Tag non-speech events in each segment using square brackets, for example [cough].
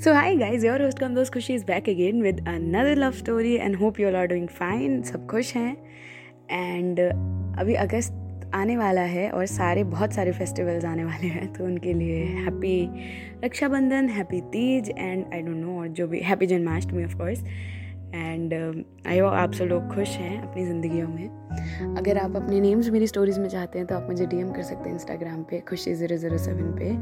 So, hi guys, your host Kamdos Khushi is back again with another love story and hope you all are doing fine. सब खुश हैं and अभी अगस्त आने वाला है और सारे बहुत सारे फेस्टिवल्स आने वाले हैं तो उनके लिए happy Rakshabandhan happy Teej and I don't know और जो भी happy Janmashtami of course and I hope आप सब लोग खुश हैं अपनी ज़िंदगियों में अगर आप अपने नेम्स मेरी स्टोरीज़ में चाहते हैं तो आप मुझे डीएम कर सकते हैं इंस्टाग्राम पे खुशी ज़ीरो ज़ीरो सेवन पे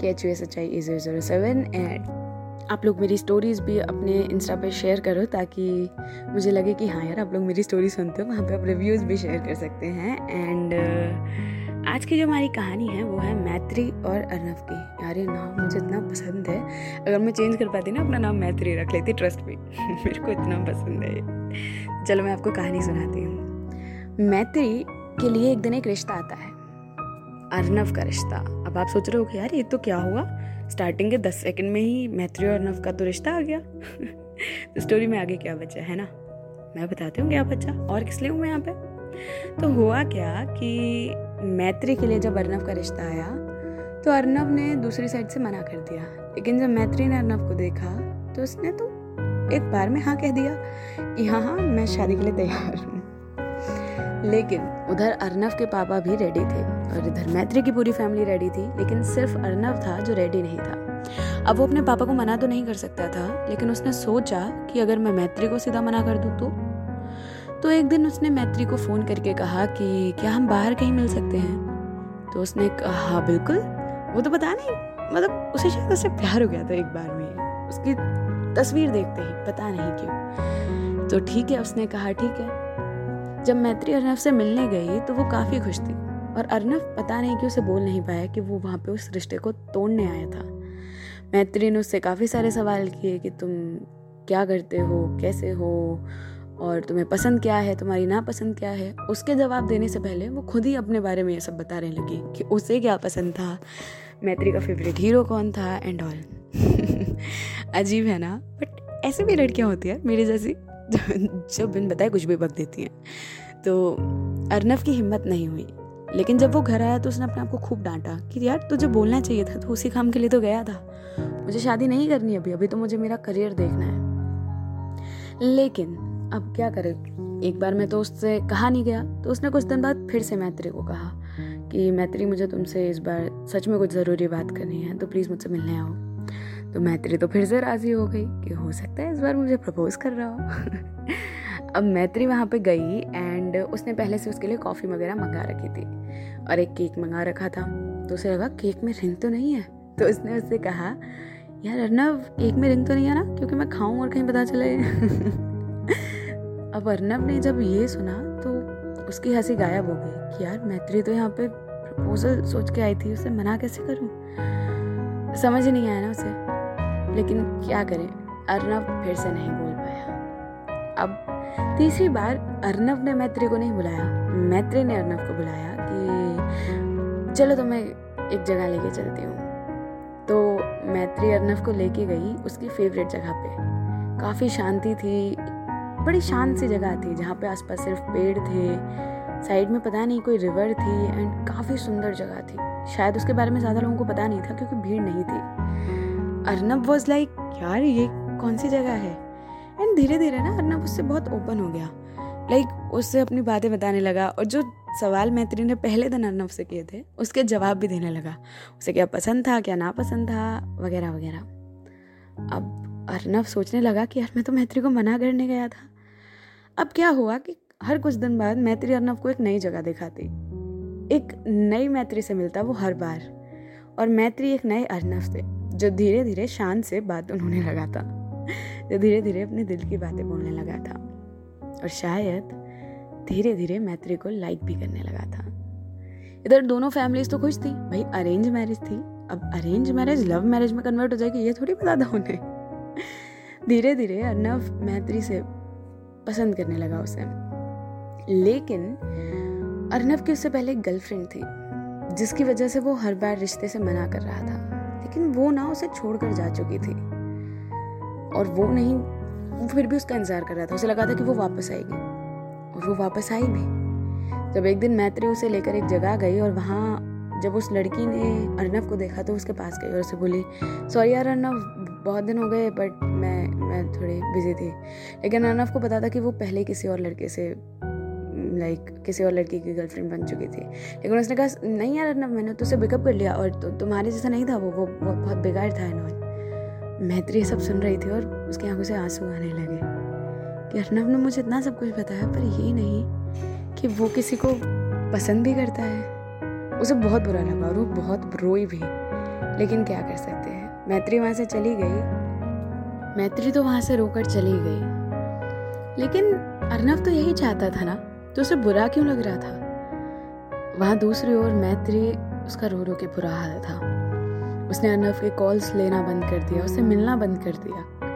K H U S H I zero zero seven and आप लोग मेरी स्टोरीज़ भी अपने इंस्टा पे शेयर करो ताकि मुझे लगे कि हाँ यार आप लोग मेरी स्टोरी सुनते हो वहाँ पे आप रिव्यूज़ भी शेयर कर सकते हैं। एंड uh, आज की जो हमारी कहानी है वो है मैत्री और अर्नव की। यार ये नाम मुझे इतना पसंद है। अगर मैं चेंज कर पाती ना अपना नाम मैत्री रख लेती ट्रस्ट भी [laughs] मेरे को इतना पसंद है चलो मैं आपको कहानी सुनाती हूँ। मैत्री के लिए एक दिन एक रिश्ता आता है। अर्नव का रिश्ता। अब आप सोच रहे हो कि यार ये तो क्या हुआ? स्टार्टिंग के दस सेकंड में ही मैत्री और नव का तो रिश्ता आ गया। [laughs] तो स्टोरी में आगे क्या बचा, है ना? मैं बताती हूँ क्या बचा, और किस लिए हूँ मैं यहाँ पे? तो हुआ क्या कि मैत्री के लिए जब अर्नव का रिश्ता आया तो अर्नव ने दूसरी साइड से मना कर दिया। लेकिन जब मैत्री ने अर्नव को देखा तो उसने तो एक बार में हाँ कह दिया कि हाँ हाँ मैं शादी के लिए तैयार हूँ। लेकिन उधर अर्नव के पापा भी रेडी थे। और इधर मैत्री की पूरी फैमिली रेडी थी, लेकिन सिर्फ़ अर्नव था जो रेडी नहीं था। अब वो अपने पापा को मना तो नहीं कर सकता था, लेकिन उसने सोचा कि अगर मैं मैत्री को सीधा मना कर दूँ तो? तो एक दिन उसने मैत्री को फ़ोन करके कहा कि क्या हम बाहर कहीं मिल सकते हैं? तो उसने कहा, बिल्कुल। वो तो पता नहीं मतलब उसे शायद उससे प्यार हो गया था एक बार में। उसकी तस्वीर देखते ही, पता नहीं क्यों। तो ठीक है, उसने कहा, ठीक है। जब मैत्री अर्नव से मिलने गई तो वो काफ़ी खुश थी। और अर्नव पता नहीं कि उसे बोल नहीं पाया कि वो वहाँ पे उस रिश्ते को तोड़ने आया था। मैत्री ने उससे काफ़ी सारे सवाल किए कि तुम क्या करते हो, कैसे हो, और तुम्हें पसंद क्या है, तुम्हारी नापसंद क्या है? उसके जवाब देने से पहले वो खुद ही अपने बारे में ये सब बता रहे लगी कि उसे क्या पसंद था। मैत्री का फेवरेट हीरो कौन था एंड ऑल [laughs] अजीब है ना? बट ऐसे भी लड़कियाँ होती हैं, मेरी जैसी जो बिन बताए कुछ भी बक देती हैं। तो अर्नव की हिम्मत नहीं हुई। लेकिन जब वो घर आया तो उसने अपने आप को खूब डांटा कि यार तुझे बोलना चाहिए था तो उसी काम के लिए तो गया था। मुझे शादी नहीं करनी अभी अभी तो मुझे मेरा करियर देखना है। लेकिन अब क्या करे? एक बार मैं तो उससे कहा नहीं गया तो उसने कुछ दिन बाद फिर से मैत्री को कहा कि मैत्री, मुझे तुमसे इस बार सच में कुछ ज़रूरी बात करनी है तो प्लीज़ मुझसे मिलने आओ। तो मैत्री तो फिर से राज़ी हो गई कि हो सकता है इस बार मुझे प्रपोज कर रहा हो। [laughs] अब मैत्री वहाँ पे गई एंड उसने पहले से उसके लिए कॉफ़ी वगैरह मंगा रखी थी। और एक केक मंगा रखा था। तो उसे लगा केक में रिंग तो नहीं है? तो उसने उससे कहा, यार अर्नव केक में रिंग तो नहीं है ना? क्योंकि मैं खाऊं और कहीं पता चले। [laughs] अब अर्नव ने जब ये सुना तो उसकी हँसी गायब हो गई कि यार मैत्री तो यहाँ पे प्रपोजल सोच के आई थी, उसे मना कैसे करूँ? समझ ही नहीं आया ना उसे। लेकिन क्या करें? अर्नव फिर से नहीं बोल। तीसरी बार अर्नव ने मैत्री को नहीं बुलाया। मैत्री ने अर्नव को बुलाया कि, चलो तो मैं एक जगह लेके चलती हूँ। तो मैत्री अर्नव को लेके गई उसकी फेवरेट जगह पे। काफ़ी शांति थी, बड़ी शांत सी जगह थी, जहाँ पे आसपास सिर्फ़ पेड़ थे, साइड में पता नहीं कोई रिवर थी एंड काफ़ी सुंदर जगह थी। शायद उसके बारे में ज़्यादा लोगों को पता नहीं था क्योंकि भीड़ नहीं थी। अर्नब वॉज़ लाइक यार, ये कौन सी जगह है? एंड धीरे धीरे ना अर्नब उससे बहुत ओपन हो गया। लाइक like, उससे अपनी बातें बताने लगा और जो सवाल मैत्री ने पहले दिन अर्नब से किए थे उसके जवाब भी देने लगा। उसे क्या पसंद था क्या नापसंद था वगैरह वगैरह। अब अर्नब सोचने लगा कि यार मैं तो मैत्री को मना करने गया था। अब क्या हुआ कि हर कुछ दिन बाद मैत्री अर्नब को एक नई जगह दिखाती। एक नई मैत्री से मिलता वो हर बार। और मैत्री एक नए अर्नब से जो धीरे धीरे शान से बात उन्होंने लगा था जो धीरे धीरे अपने दिल की बातें बोलने लगा था। और शायद धीरे धीरे मैत्री को लाइक भी करने लगा था। इधर दोनों फैमिलीज़ तो खुश थी। भाई अरेंज मैरिज थी। अब अरेंज मैरिज लव मैरिज में कन्वर्ट हो जाएगी, ये थोड़ी पता था उन्हें। धीरे धीरे अर्नव मैत्री से पसंद करने लगा उसे। लेकिन अर्नव की उससे पहले एक गर्लफ्रेंड थी, जिसकी वजह से वो हर बार रिश्ते से मना कर रहा था। लेकिन वो ना उसे छोड़कर जा चुकी थी। और वो नहीं वो फिर भी उसका इंतज़ार कर रहा था। उसे लगा था कि वो वापस आएगी। और वो वापस आई भी। जब एक दिन मैत्री उसे लेकर एक जगह गई और वहाँ जब उस लड़की ने अर्नव को देखा तो उसके पास गई और उसे बोली सॉरी यार अर्नव बहुत दिन हो गए बट मैं मैं थोड़ी बिज़ी थी। लेकिन अर्नव को पता था कि वो पहले किसी और लड़के से लाइक like, किसी और लड़की की गर्लफ्रेंड बन चुकी थी। लेकिन उसने कहा नहीं यार अर्नव मैंने तो उसे पिकअप कर लिया और तो, तुम्हारे जैसा नहीं था वो वो, बहुत बेकार था इन्होंने। मैत्री सब सुन रही थी और उसकी आँखों से आँसू आने लगे कि अर्नब ने मुझे इतना सब कुछ बताया, पर ये नहीं कि वो किसी को पसंद भी करता है। उसे बहुत बुरा लगा और वो बहुत रोई भी। लेकिन क्या कर सकते हैं? मैत्री वहाँ से चली गई। मैत्री तो वहाँ से रोकर चली गई। लेकिन अर्नव तो यही चाहता था ना तो उसे बुरा क्यों लग रहा था? वहाँ दूसरी ओर मैत्री उसका रो रो के बुरा हाल था। उसने अर्नव के कॉल्स लेना बंद कर दिया, उसे मिलना बंद कर दिया।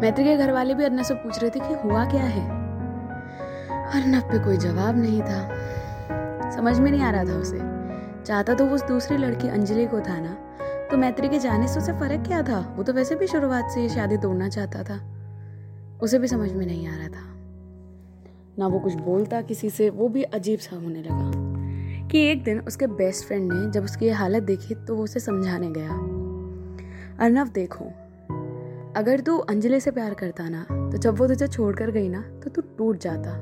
मैत्री के घर वाले भी अर्नव से पूछ रहे थे कि हुआ क्या है? अर्नव पे कोई जवाब नहीं था। समझ में नहीं आ रहा था उसे। चाहता तो वो उस दूसरी लड़की अंजलि को था ना। तो मैत्री के जाने से उसे फ़र्क क्या था? वो तो वैसे भी शुरुआत से शादी तोड़ना चाहता था। उसे भी समझ में नहीं आ रहा था। ना वो कुछ बोलता किसी से, वो भी अजीब सा होने लगा। कि एक दिन उसके बेस्ट फ्रेंड ने जब उसकी हालत देखी तो वो उसे समझाने गया। अर्नव, देखो, अगर तू अंजलि से प्यार करता ना तो जब वो तुझे छोड़कर गई ना तो तू टूट जाता।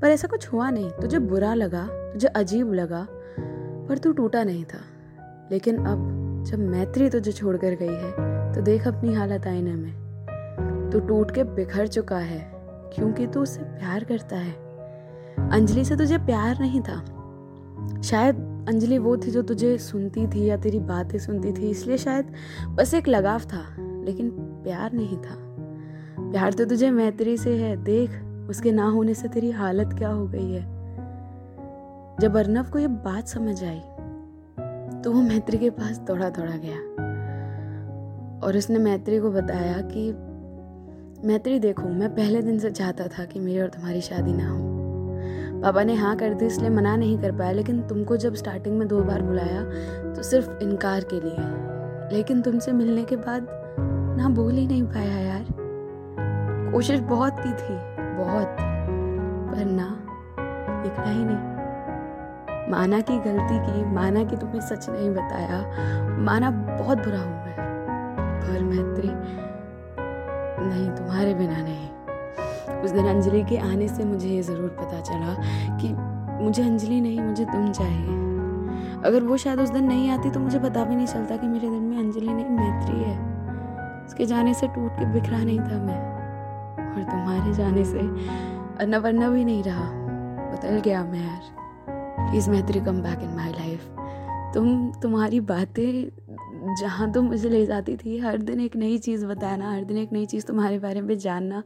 पर ऐसा कुछ हुआ नहीं। तुझे बुरा लगा, तुझे अजीब लगा, पर तू टूटा नहीं था। लेकिन अब जब मैत्री तुझे छोड़कर गई है तो देख अपनी हालत आईने में। तू टूट के बिखर चुका है, क्योंकि तू उससे प्यार करता है। अंजलि से तुझे प्यार नहीं था। शायद अंजलि वो थी जो तुझे सुनती थी या तेरी बातें सुनती थी, इसलिए शायद बस एक लगाव था, लेकिन प्यार नहीं था। प्यार तो तुझे मैत्री से है, देख, उसके ना होने से तेरी हालत क्या हो गई है। जब अर्नव को ये बात समझ आई तो वो मैत्री के पास दौड़ा दौड़ा गया। और उसने मैत्री को बताया कि, मैत्री देखो, मैं पहले दिन से चाहता था कि मेरी और तुम्हारी शादी ना हो। पापा ने हाँ कर दी, इसलिए मना नहीं कर पाया, लेकिन तुमको जब स्टार्टिंग में दो बार बुलाया तो सिर्फ़ इनकार के लिए। लेकिन तुमसे मिलने के बाद ना बोल ही नहीं पाया यार। कोशिश बहुत की थी, बहुत, पर ना लिखना ही नहीं। माना की गलती की, माना कि तुम्हें सच नहीं बताया, माना बहुत बुरा हूँ मैं, पर मैत्री नहीं, तुम्हारे बिना नहीं। उस दिन अंजलि के आने से मुझे ये ज़रूर पता चला कि मुझे अंजलि नहीं, मुझे तुम चाहिए। अगर वो शायद उस दिन नहीं आती तो मुझे पता भी नहीं चलता कि मेरे दिल में अंजलि नहीं मैत्री है। उसके जाने से टूट के बिखरा नहीं था मैं, और तुम्हारे जाने से अन्ना वरना भी नहीं रहा। बदल गया मैं यार। प्लीज़ मैत्री come back in my life तुम, तुम्हारी बातें जहाँ तुम मुझे ले जाती थी, हर दिन एक नई चीज़ बताना, हर दिन एक नई चीज़ तुम्हारे बारे में जानना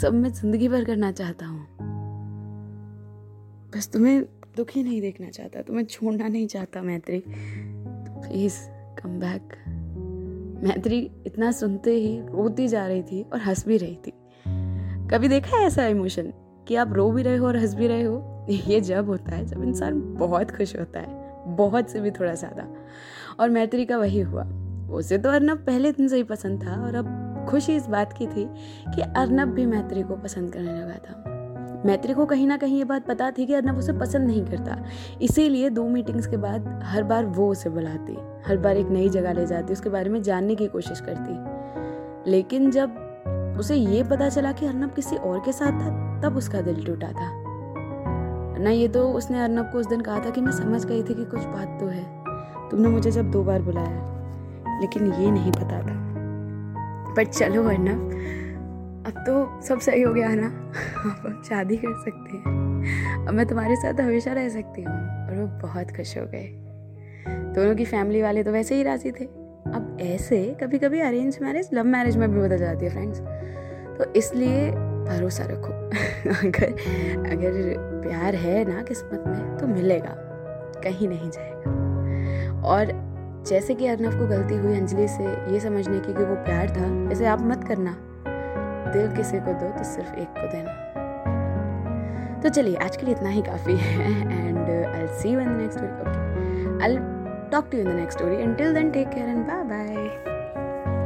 सब मैं ज़िंदगी भर करना चाहता हूँ। बस तुम्हें दुखी नहीं देखना चाहता, तुम्हें छोड़ना नहीं चाहता मैत्री। प्लीज़ कम बैक मैत्री इतना सुनते ही रोती जा रही थी और हंस भी रही थी। कभी देखा है ऐसा इमोशन कि आप रो भी रहे हो और हंस भी रहे हो? ये जब होता है जब इंसान बहुत खुश होता है, बहुत से भी थोड़ा ज़्यादा। और मैत्री का वही हुआ। उसे तो अर्नब पहले दिन से ही पसंद था और अब खुशी इस बात की थी कि अर्नब भी मैत्री को पसंद करने लगा था। मैत्री को कहीं ना कहीं ये बात पता थी कि अर्नब उसे पसंद नहीं करता। इसीलिए दो मीटिंग्स के बाद हर बार वो उसे बुलाती, हर बार एक नई जगह ले जाती, उसके बारे में जानने की कोशिश करती। लेकिन जब उसे ये पता चला कि अर्नब किसी और के साथ था, तब उसका दिल टूटा था। ना ये तो उसने अर्नब को उस दिन कहा था कि मैं समझ गई थी कि कुछ बात तो है। तुमने मुझे जब दो बार बुलाया, लेकिन ये नहीं पता था। पर चलो अर्नब अब तो सब सही हो गया ना? अब शादी कर सकते हैं। अब मैं तुम्हारे साथ हमेशा रह सकती हूँ और वो बहुत खुश हो गए। दोनों की फैमिली वाले तो वैसे ही राज़ी थे। अब ऐसे कभी कभी अरेंज मैरिज लव मैरिज में भी बदल जाती है फ्रेंड्स तो इसलिए भरोसा रखो। [laughs] अगर अगर प्यार है ना किस्मत में तो मिलेगा। कहीं नहीं जाएगा। और जैसे कि अर्नव को गलती हुई अंजलि से ये समझने की कि वो प्यार था ऐसे आप मत करना। दिल किसी को दो तो सिर्फ़ एक को देना। तो चलिए, आज के लिए इतना ही काफ़ी है and I see you in the next week okay I talk to in the next story and till then take care and bye bye